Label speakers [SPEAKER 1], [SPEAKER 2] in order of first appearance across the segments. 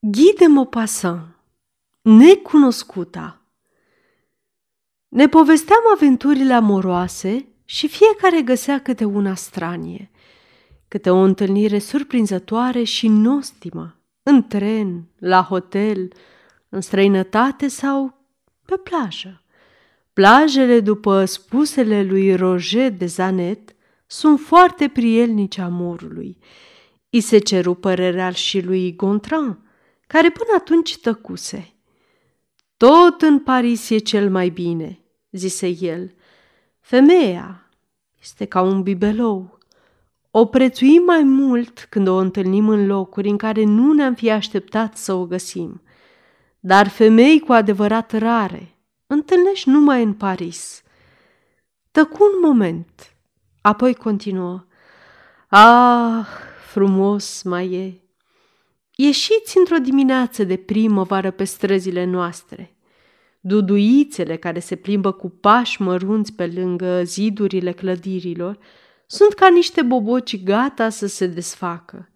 [SPEAKER 1] Guy de Maupassant, necunoscuta Ne povesteam aventurile amoroase și fiecare găsea câte una stranie, câte o întâlnire surprinzătoare și nostimă, în tren, la hotel, în străinătate sau pe plajă. Plajele, după spusele lui Roger de Zanet, sunt foarte prielnice amorului. I se ceru părerea și lui Gontran, care până atunci tăcuse. Tot în Paris e cel mai bine, zise el. Femeia este ca un bibelou. O prețuim mai mult când o întâlnim în locuri în care nu ne-am fi așteptat să o găsim. Dar femei cu adevărat rare întâlnești numai în Paris. Tăcu un moment, apoi continuă. Ah, frumos mai e! Ieșiți într-o dimineață de primăvară pe străzile noastre. Duduițele care se plimbă cu pași mărunți pe lângă zidurile clădirilor sunt ca niște boboci gata să se desfacă.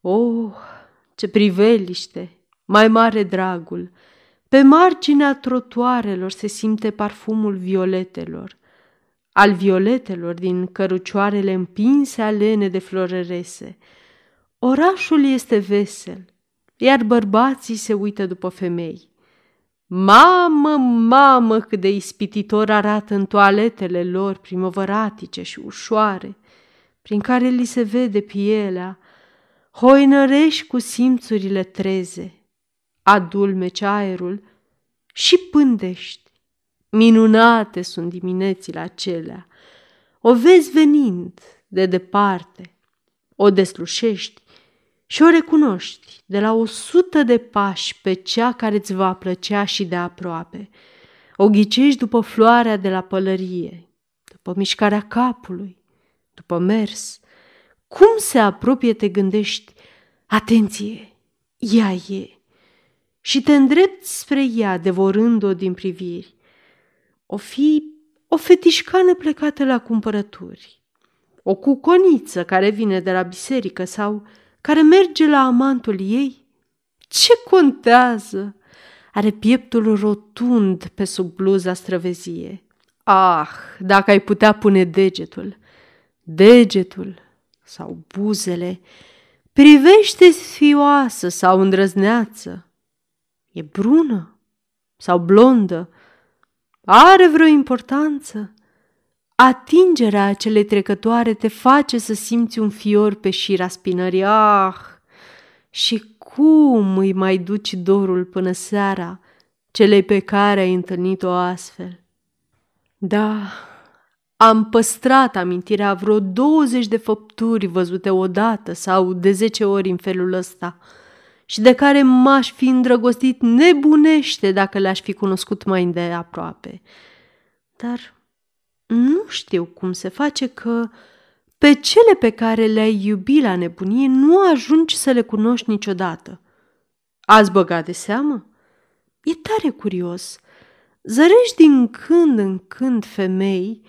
[SPEAKER 1] Oh, ce priveliște! Mai mare dragul! Pe marginea trotuarelor se simte parfumul violetelor, al violetelor din cărucioarele împinse alene de florărese. Orașul este vesel, iar bărbații se uită după femei. Mamă, mamă, cât de ispititor arată în toaletele lor primăvăratice și ușoare, prin care li se vede pielea, hoinărești cu simțurile treze, adulmece aerul și pândești. Minunate sunt diminețile acelea. O vezi venind de departe, o deslușești și o recunoști de la o sută de pași pe cea care îți va plăcea și de aproape. O ghicești după floarea de la pălărie, după mișcarea capului, după mers. Cum se apropie, te gândești, atenție, ea e și te îndrepți spre ea, devorând-o din priviri. O fi o fetișcană plecată la cumpărături, o cuconiță care vine de la biserică sau care merge la amantul ei. Ce contează? Are pieptul rotund pe sub bluza străvezie. Ah, dacă ai putea pune degetul, degetul sau buzele, privește fioasă sau îndrăzneață, E brună sau blondă? Are vreo importanță? Atingerea acelei trecătoare te face să simți un fior pe șira spinării. Ah! Și cum îi mai duci dorul până seara, celei pe care ai întâlnit-o astfel? Da, am păstrat amintirea vreo 20 de făpturi văzute odată sau de zece ori în felul ăsta – și de care m-aș fi îndrăgostit nebunește dacă le-aș fi cunoscut mai îndeaproape. Dar nu știu cum se face că pe cele pe care le-ai iubit la nebunie nu ajungi să le cunoști niciodată. Ați băgat de seamă? E tare curios. Zărești din când în când femei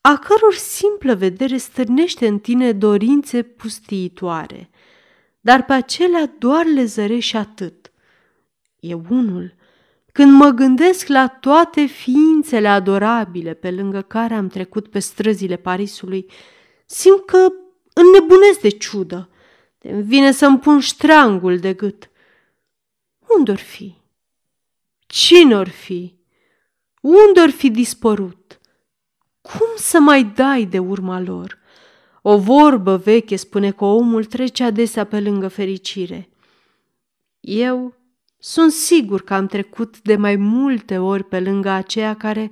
[SPEAKER 1] a căror simplă vedere stârnește în tine dorințe pustiitoare – dar pe acelea doar le zăre și atât. E unul, când mă gândesc la toate ființele adorabile pe lângă care am trecut pe străzile Parisului, simt că înnebunesc de ciudă. Îmi vine să-mi pun ștreangul de gât. Unde-or fi? Cine-or fi? Unde-or fi dispărut? Cum să mai dai de urma lor? O vorbă veche spune că omul trece adesea pe lângă fericire. Eu sunt sigur că am trecut de mai multe ori pe lângă aceea care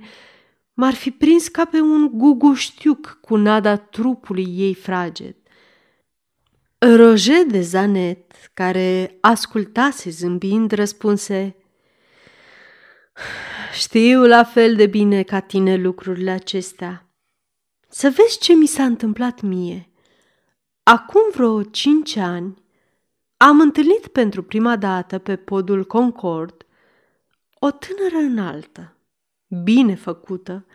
[SPEAKER 1] m-ar fi prins ca pe un guguștiuc cu nada trupului ei fraged. Roger de Zanet, care ascultase zâmbind, răspunse Știu la fel de bine ca tine lucrurile acestea. Să vezi ce mi s-a întâmplat mie. Acum vreo cinci ani am întâlnit pentru prima dată pe podul Concord o tânără înaltă, bine făcută,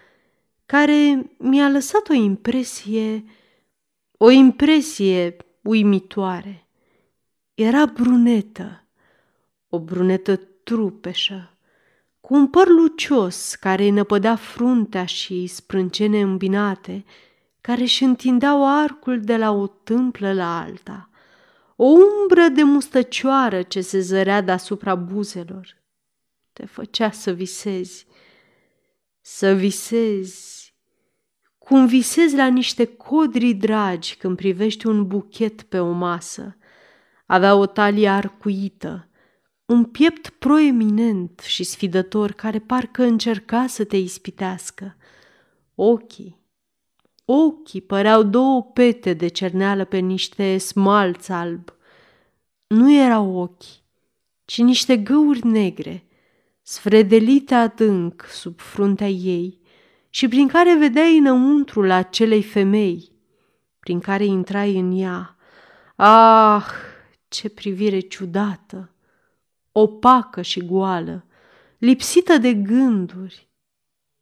[SPEAKER 1] care mi-a lăsat o impresie, o impresie uimitoare. Era brunetă, o brunetă trupeșă, cu un păr lucios care îi năpădea fruntea și sprâncene îmbinate, care își întindeau arcul de la o tâmplă la alta. O umbră de mustăcioară ce se zărea deasupra buzelor. Te făcea să visezi, să visezi, cum visezi la niște codri dragi când privești un buchet pe o masă. Avea o talie arcuită, un piept proeminent și sfidător care parcă încerca să te ispitească. Ochii, ochii păreau două pete de cerneală pe niște smalți alb. Nu erau ochi, ci niște găuri negre, sfredelite adânc sub fruntea ei și prin care vedeai înăuntrul acelei femei, prin care intrai în ea. Ah, ce privire ciudată! opacă și goală, lipsită de gânduri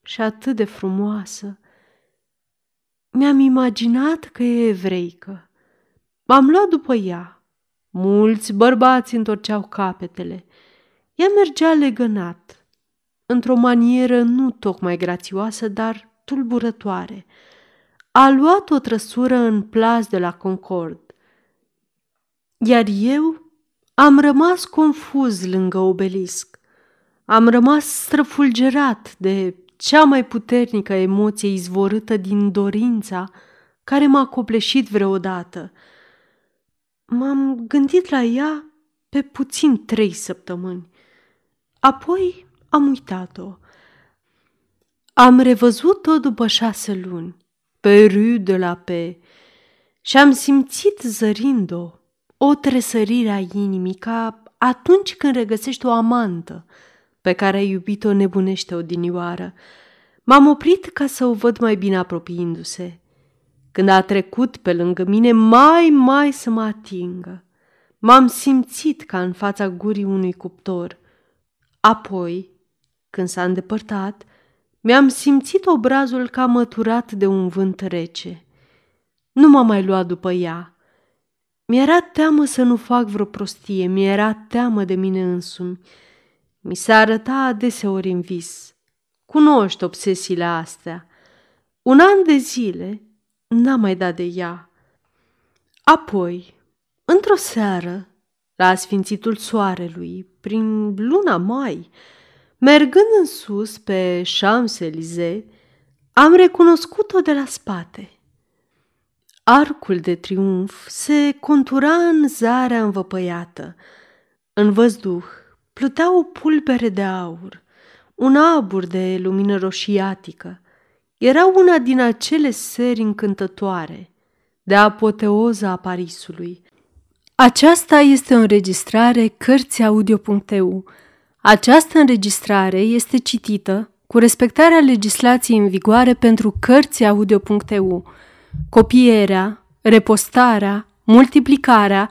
[SPEAKER 1] și atât de frumoasă. Mi-am imaginat că e evreică. M-am luat după ea. Mulți bărbați întorceau capetele. Ea mergea legănat, într-o manieră nu tocmai grațioasă, dar tulburătoare. A luat o trăsură în plas de la Concord. Iar eu am rămas confuz lângă obelisc. Am rămas străfulgerat de cea mai puternică emoție izvorâtă din dorința care m-a copleșit vreodată. M-am gândit la ea pe puțin trei săptămâni. Apoi am uitat-o. Am revăzut-o după șase luni, pe Rue de la Paix, și am simțit zărind-o o tresărire a inimii ca atunci când regăsești o amantă pe care ai iubit-o nebunește odinioară. M-am oprit ca să o văd mai bine apropiindu-se. Când a trecut pe lângă mine, mai, mai să mă atingă. M-am simțit ca în fața gurii unui cuptor. Apoi, când s-a îndepărtat, mi-am simțit obrazul ca măturat de un vânt rece. Nu m-a mai luat după ea. Mi-era teamă să nu fac vreo prostie, mi-era teamă de mine însumi. Mi se arăta adeseori în vis. Cunoști obsesiile astea. Un an de zile n-am mai dat de ea. Apoi, într-o seară, la sfințitul soarelui, prin luna mai, mergând în sus pe Champs-Élysées, am recunoscut-o de la spate – Arcul de triumf se contura în zarea învăpăiată. În văzduh plutea o pulbere de aur, un abur de lumină roșiatică. Era una din acele seri încântătoare, de apoteoza a Parisului. Aceasta este o înregistrare Cărțiaudio.eu. Această înregistrare este citită cu respectarea legislației în vigoare pentru Cărțiaudio.eu copierea, repostarea, multiplicarea,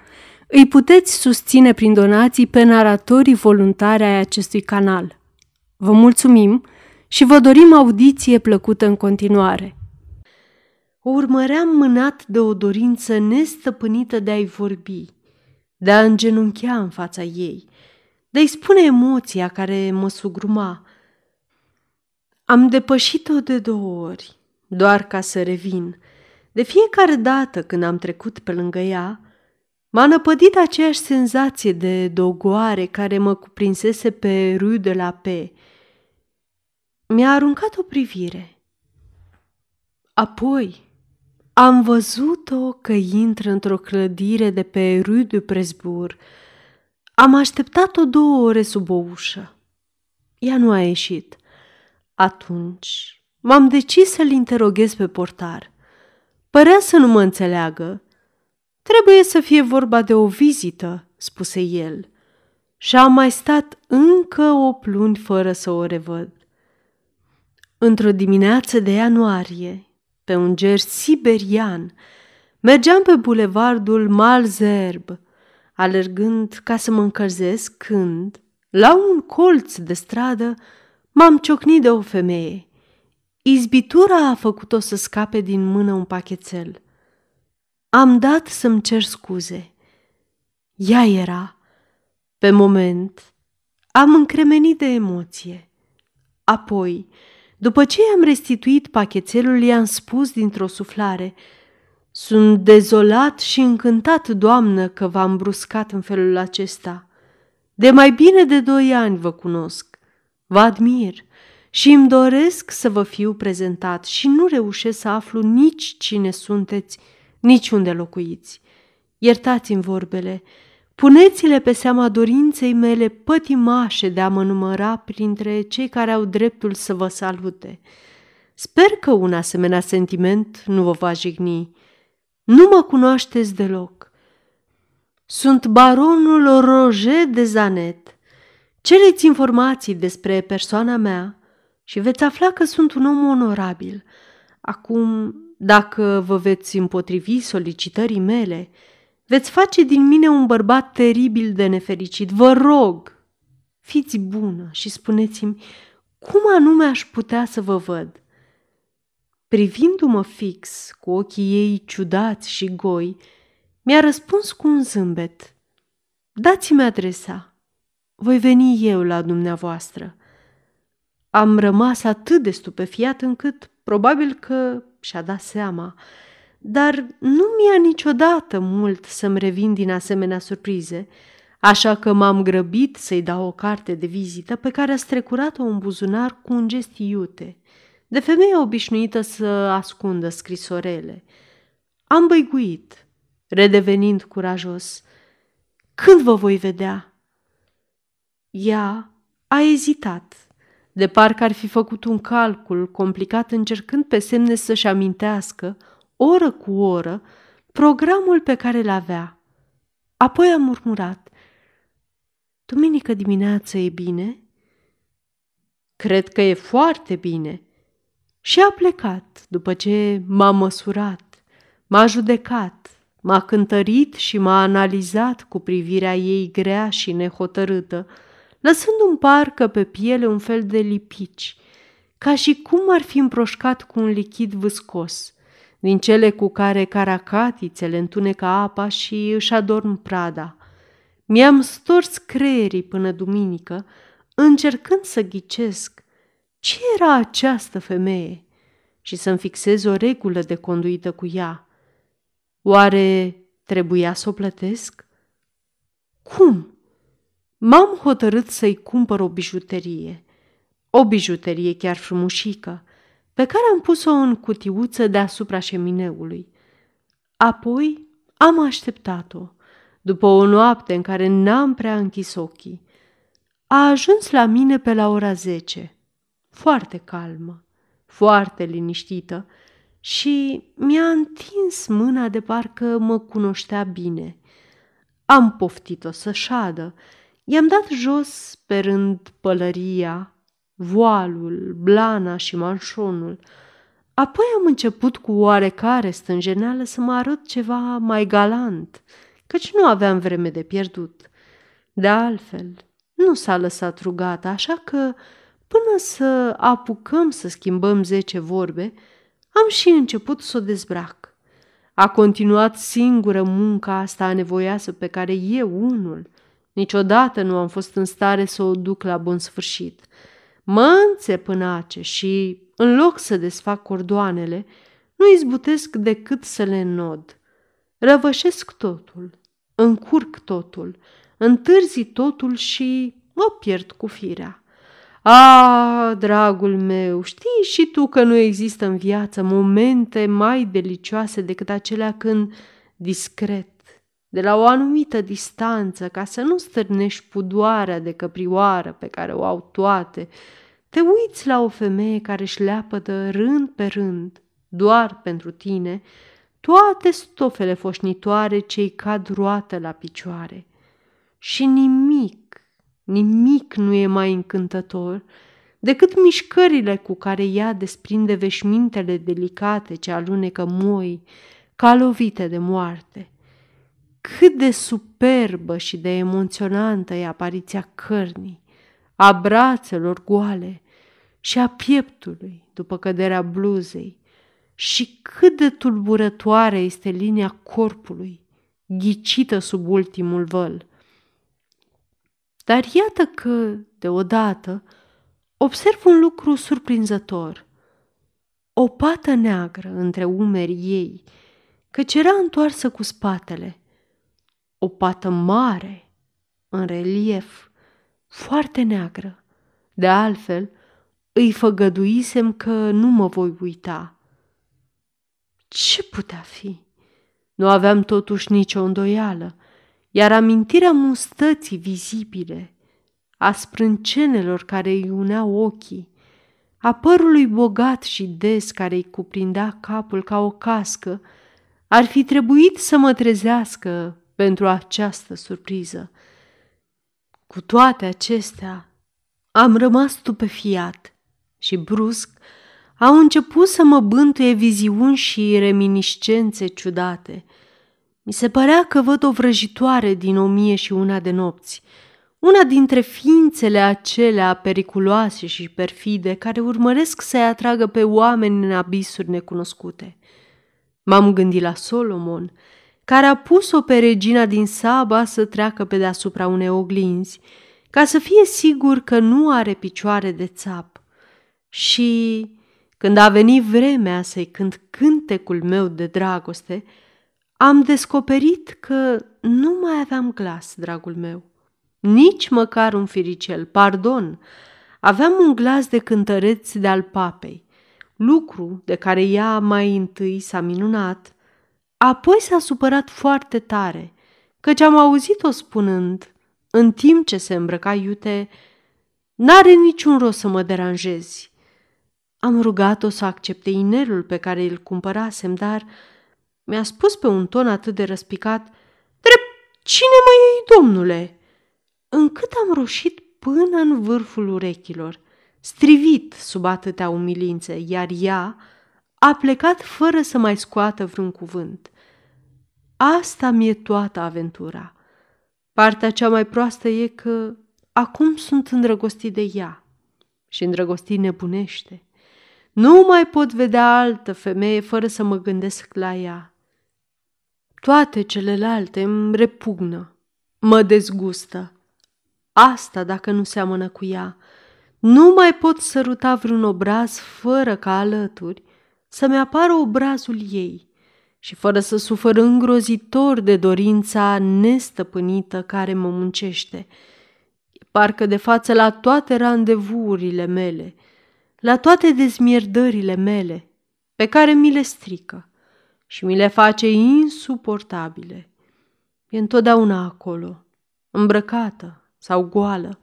[SPEAKER 1] Îi puteți susține prin donații pe naratorii voluntari ai acestui canal. Vă mulțumim și vă dorim audiție plăcută în continuare. O urmăream mânat de o dorință nestăpânită de a-i vorbi, de a îngenunchea în fața ei, de a-i spune emoția care mă sugruma. Am depășit-o de două ori, doar ca să revin – de fiecare dată când am trecut pe lângă ea, m-a năpădit aceeași senzație de dogoare care mă cuprinsese pe Rue de la Paix. Mi-a aruncat o privire. Apoi am văzut-o că intră într-o clădire de pe Rue de Presbourg. Am așteptat-o două ore sub o ușă. Ea nu a ieșit. Atunci m-am decis să-l interoghez pe portar. Părea să nu mă înțeleagă. Trebuie să fie vorba de o vizită, spuse el. și am mai stat încă o luni fără să o revăd. Într-o dimineață de ianuarie, pe un ger siberian, mergeam pe bulevardul Malzerb, alergând ca să mă încălzesc când, la un colț de stradă, m-am ciocnit de o femeie. Izbitura a făcut-o să scape din mână un pachetel. Am dat să-mi cer scuze. Ea era. Pe moment, am încremenit de emoție. Apoi, după ce i-am restituit pachetelul, i-am spus dintr-o suflare – sunt dezolat și încântat, doamnă, că v-am bruscat în felul acesta. De mai bine de doi ani vă cunosc. Vă admir și îmi doresc să vă fiu prezentat și nu reușesc să aflu nici cine sunteți, nici unde locuiți. Iertați-mi vorbele, puneți-le pe seama dorinței mele pătimașe de a mă număra printre cei care au dreptul să vă salute. Sper că un asemenea sentiment nu vă va jigni. Nu mă cunoașteți deloc. Sunt baronul Roger de Zanet. Cereți informații despre persoana mea și veți afla că sunt un om onorabil. Acum, dacă vă veți împotrivi solicitării mele, veți face din mine un bărbat teribil de nefericit. Vă rog, fiți bună și spuneți-mi cum anume aș putea să vă văd. Privindu-mă fix cu ochii ei ciudați și goi, mi-a răspuns cu un zâmbet. Dați-mi adresa. Voi veni eu la dumneavoastră. Am rămas atât de stupefiat încât probabil că și-a dat seama, dar nu mi-a niciodată mult să-mi revin din asemenea surprize, așa că m-am grăbit să-i dau o carte de vizită pe care a strecurat-o în buzunar cu un gest iute – de femeie obișnuită să ascundă scrisorele. Am băiguit, redevenind curajos. Când vă voi vedea? Ea a ezitat, de parcă ar fi făcut un calcul complicat încercând pe semne să-și amintească, oră cu oră, programul pe care îl avea. Apoi a murmurat. Duminică dimineață e bine? Cred că e foarte bine, și a plecat după ce m-a măsurat, m-a judecat, m-a cântărit și m-a analizat cu privirea ei grea și nehotărâtă, lăsând un parcă pe piele un fel de lipici, ca și cum ar fi împroșcat cu un lichid vâscos, din cele cu care caracatițele întunecă apa și își adorm prada. Mi-am stors creierii până duminică, încercând să ghicesc ce era această femeie și să-mi fixez o regulă de conduită cu ea. Oare trebuia să o plătesc? Cum? M-am hotărât să-i cumpăr o bijuterie, o bijuterie chiar frumușică, pe care am pus-o în cutiuță deasupra șemineului. Apoi am așteptat-o, după o noapte în care n-am prea închis ochii. A ajuns la mine pe la ora zece foarte calmă, foarte liniștită și mi-a întins mâna de parcă mă cunoștea bine. Am poftit-o să șadă, i-am dat jos pe rând pălăria, voalul, blana și manșonul. Apoi am început cu oarecare stânjeneală să mă arăt ceva mai galant, căci nu aveam vreme de pierdut. De altfel, nu s-a lăsat rugată, așa că Până să apucăm să schimbăm zece vorbe, am și început să o dezbrac. A continuat singură munca asta anevoioasă pe care eu, unul, niciodată nu am fost în stare să o duc la bun sfârșit. Mă înțepânace și, în loc să desfac cordoanele, nu izbutesc decât să le nod. Răvășesc totul, încurc totul, întârzi totul și mă pierd cu firea. A, dragul meu, știi și tu că nu există în viață momente mai delicioase decât acelea când, discret, de la o anumită distanță, ca să nu stârnești pudoarea de căprioară pe care o au toate, te uiți la o femeie care își leapădă rând pe rând, doar pentru tine, toate stofele foșnitoare ce-i cad roată la picioare. Și nimic, Nimic nu e mai încântător decât mișcările cu care ea desprinde veșmintele delicate ce alunecă moi, ca lovite de moarte. Cât de superbă și de emoționantă e apariția cărnii, a brațelor goale și a pieptului după căderea bluzei și cât de tulburătoare este linia corpului, ghicită sub ultimul văl. Dar iată că, deodată, observ un lucru surprinzător. O pată neagră între umerii ei, căci era întoarsă cu spatele. O pată mare, în relief, foarte neagră. De altfel, îi făgăduisem că nu mă voi uita. Ce putea fi? Nu aveam totuși nicio îndoială, iar amintirea mustății vizibile, a sprâncenelor care îi uneau ochii, a părului bogat și des care îi cuprindea capul ca o cască, ar fi trebuit să mă trezească pentru această surpriză. Cu toate acestea, am rămas stupefiat și brusc au început să mă bântuie viziuni și reminiscențe ciudate. Mi se părea că văd o vrăjitoare din o mie și una de nopți, una dintre ființele acelea periculoase și perfide care urmăresc să-i atragă pe oameni în abisuri necunoscute. M-am gândit la Solomon, care a pus-o pe regina din Saba să treacă pe deasupra unei oglinzi, ca să fie sigur că nu are picioare de țap. Și când a venit vremea să-i cânt cântecul meu de dragoste, am descoperit că nu mai aveam glas, dragul meu. Nici măcar un firicel, pardon. Aveam un glas de cântăreț de al papei, lucru de care ea mai întâi s-a minunat, apoi s-a supărat foarte tare, căci am auzit-o spunând, în timp ce se îmbrăca iute, N-are niciun rost să mă deranjezi. Am rugat-o să accepte inelul pe care îl cumpărasem, dar mi-a spus pe un ton atât de răspicat, Drept, cine mă iei, domnule?" Încât am roșit până în vârful urechilor, strivit sub atâtea umilințe, iar ea a plecat fără să mai scoată vreun cuvânt. Asta mi-e toată aventura. Partea cea mai proastă e că acum sunt îndrăgostit de ea și îndrăgostit nebunește. Nu mai pot vedea altă femeie fără să mă gândesc la ea. Toate celelalte îmi repugnă, mă dezgustă. Asta dacă nu seamănă cu ea. Nu mai pot săruta vreun obraz fără ca alături să-mi apară obrazul ei și fără să sufăr îngrozitor de dorința nestăpânită care mă muncește. Parcă de față la toate randevuurile mele – la toate dezmierdările mele, pe care mi le strică și mi le face insuportabile. E întotdeauna acolo, îmbrăcată sau goală,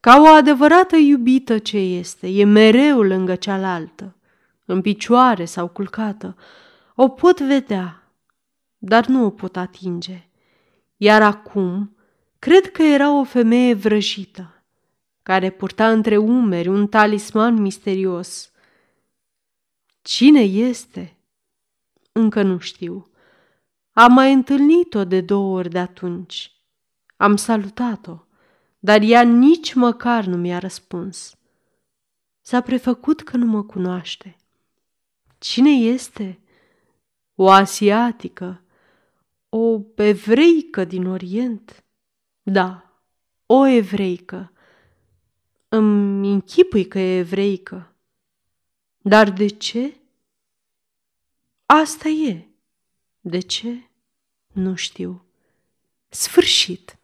[SPEAKER 1] ca o adevărată iubită ce este, e mereu lângă cealaltă, în picioare sau culcată. O pot vedea, dar nu o pot atinge. Iar acum, cred că era o femeie vrăjită, care purta între umeri un talisman misterios. Cine este? Încă nu știu. Am mai întâlnit-o de două ori de atunci. Am salutat-o, dar ea nici măcar nu mi-a răspuns. S-a prefăcut că nu mă cunoaște. Cine este? O asiatică, o evreică din Orient? Da, o evreică îmi închipui că e evreică. Dar de ce? Asta e. De ce? Nu știu. Sfârșit.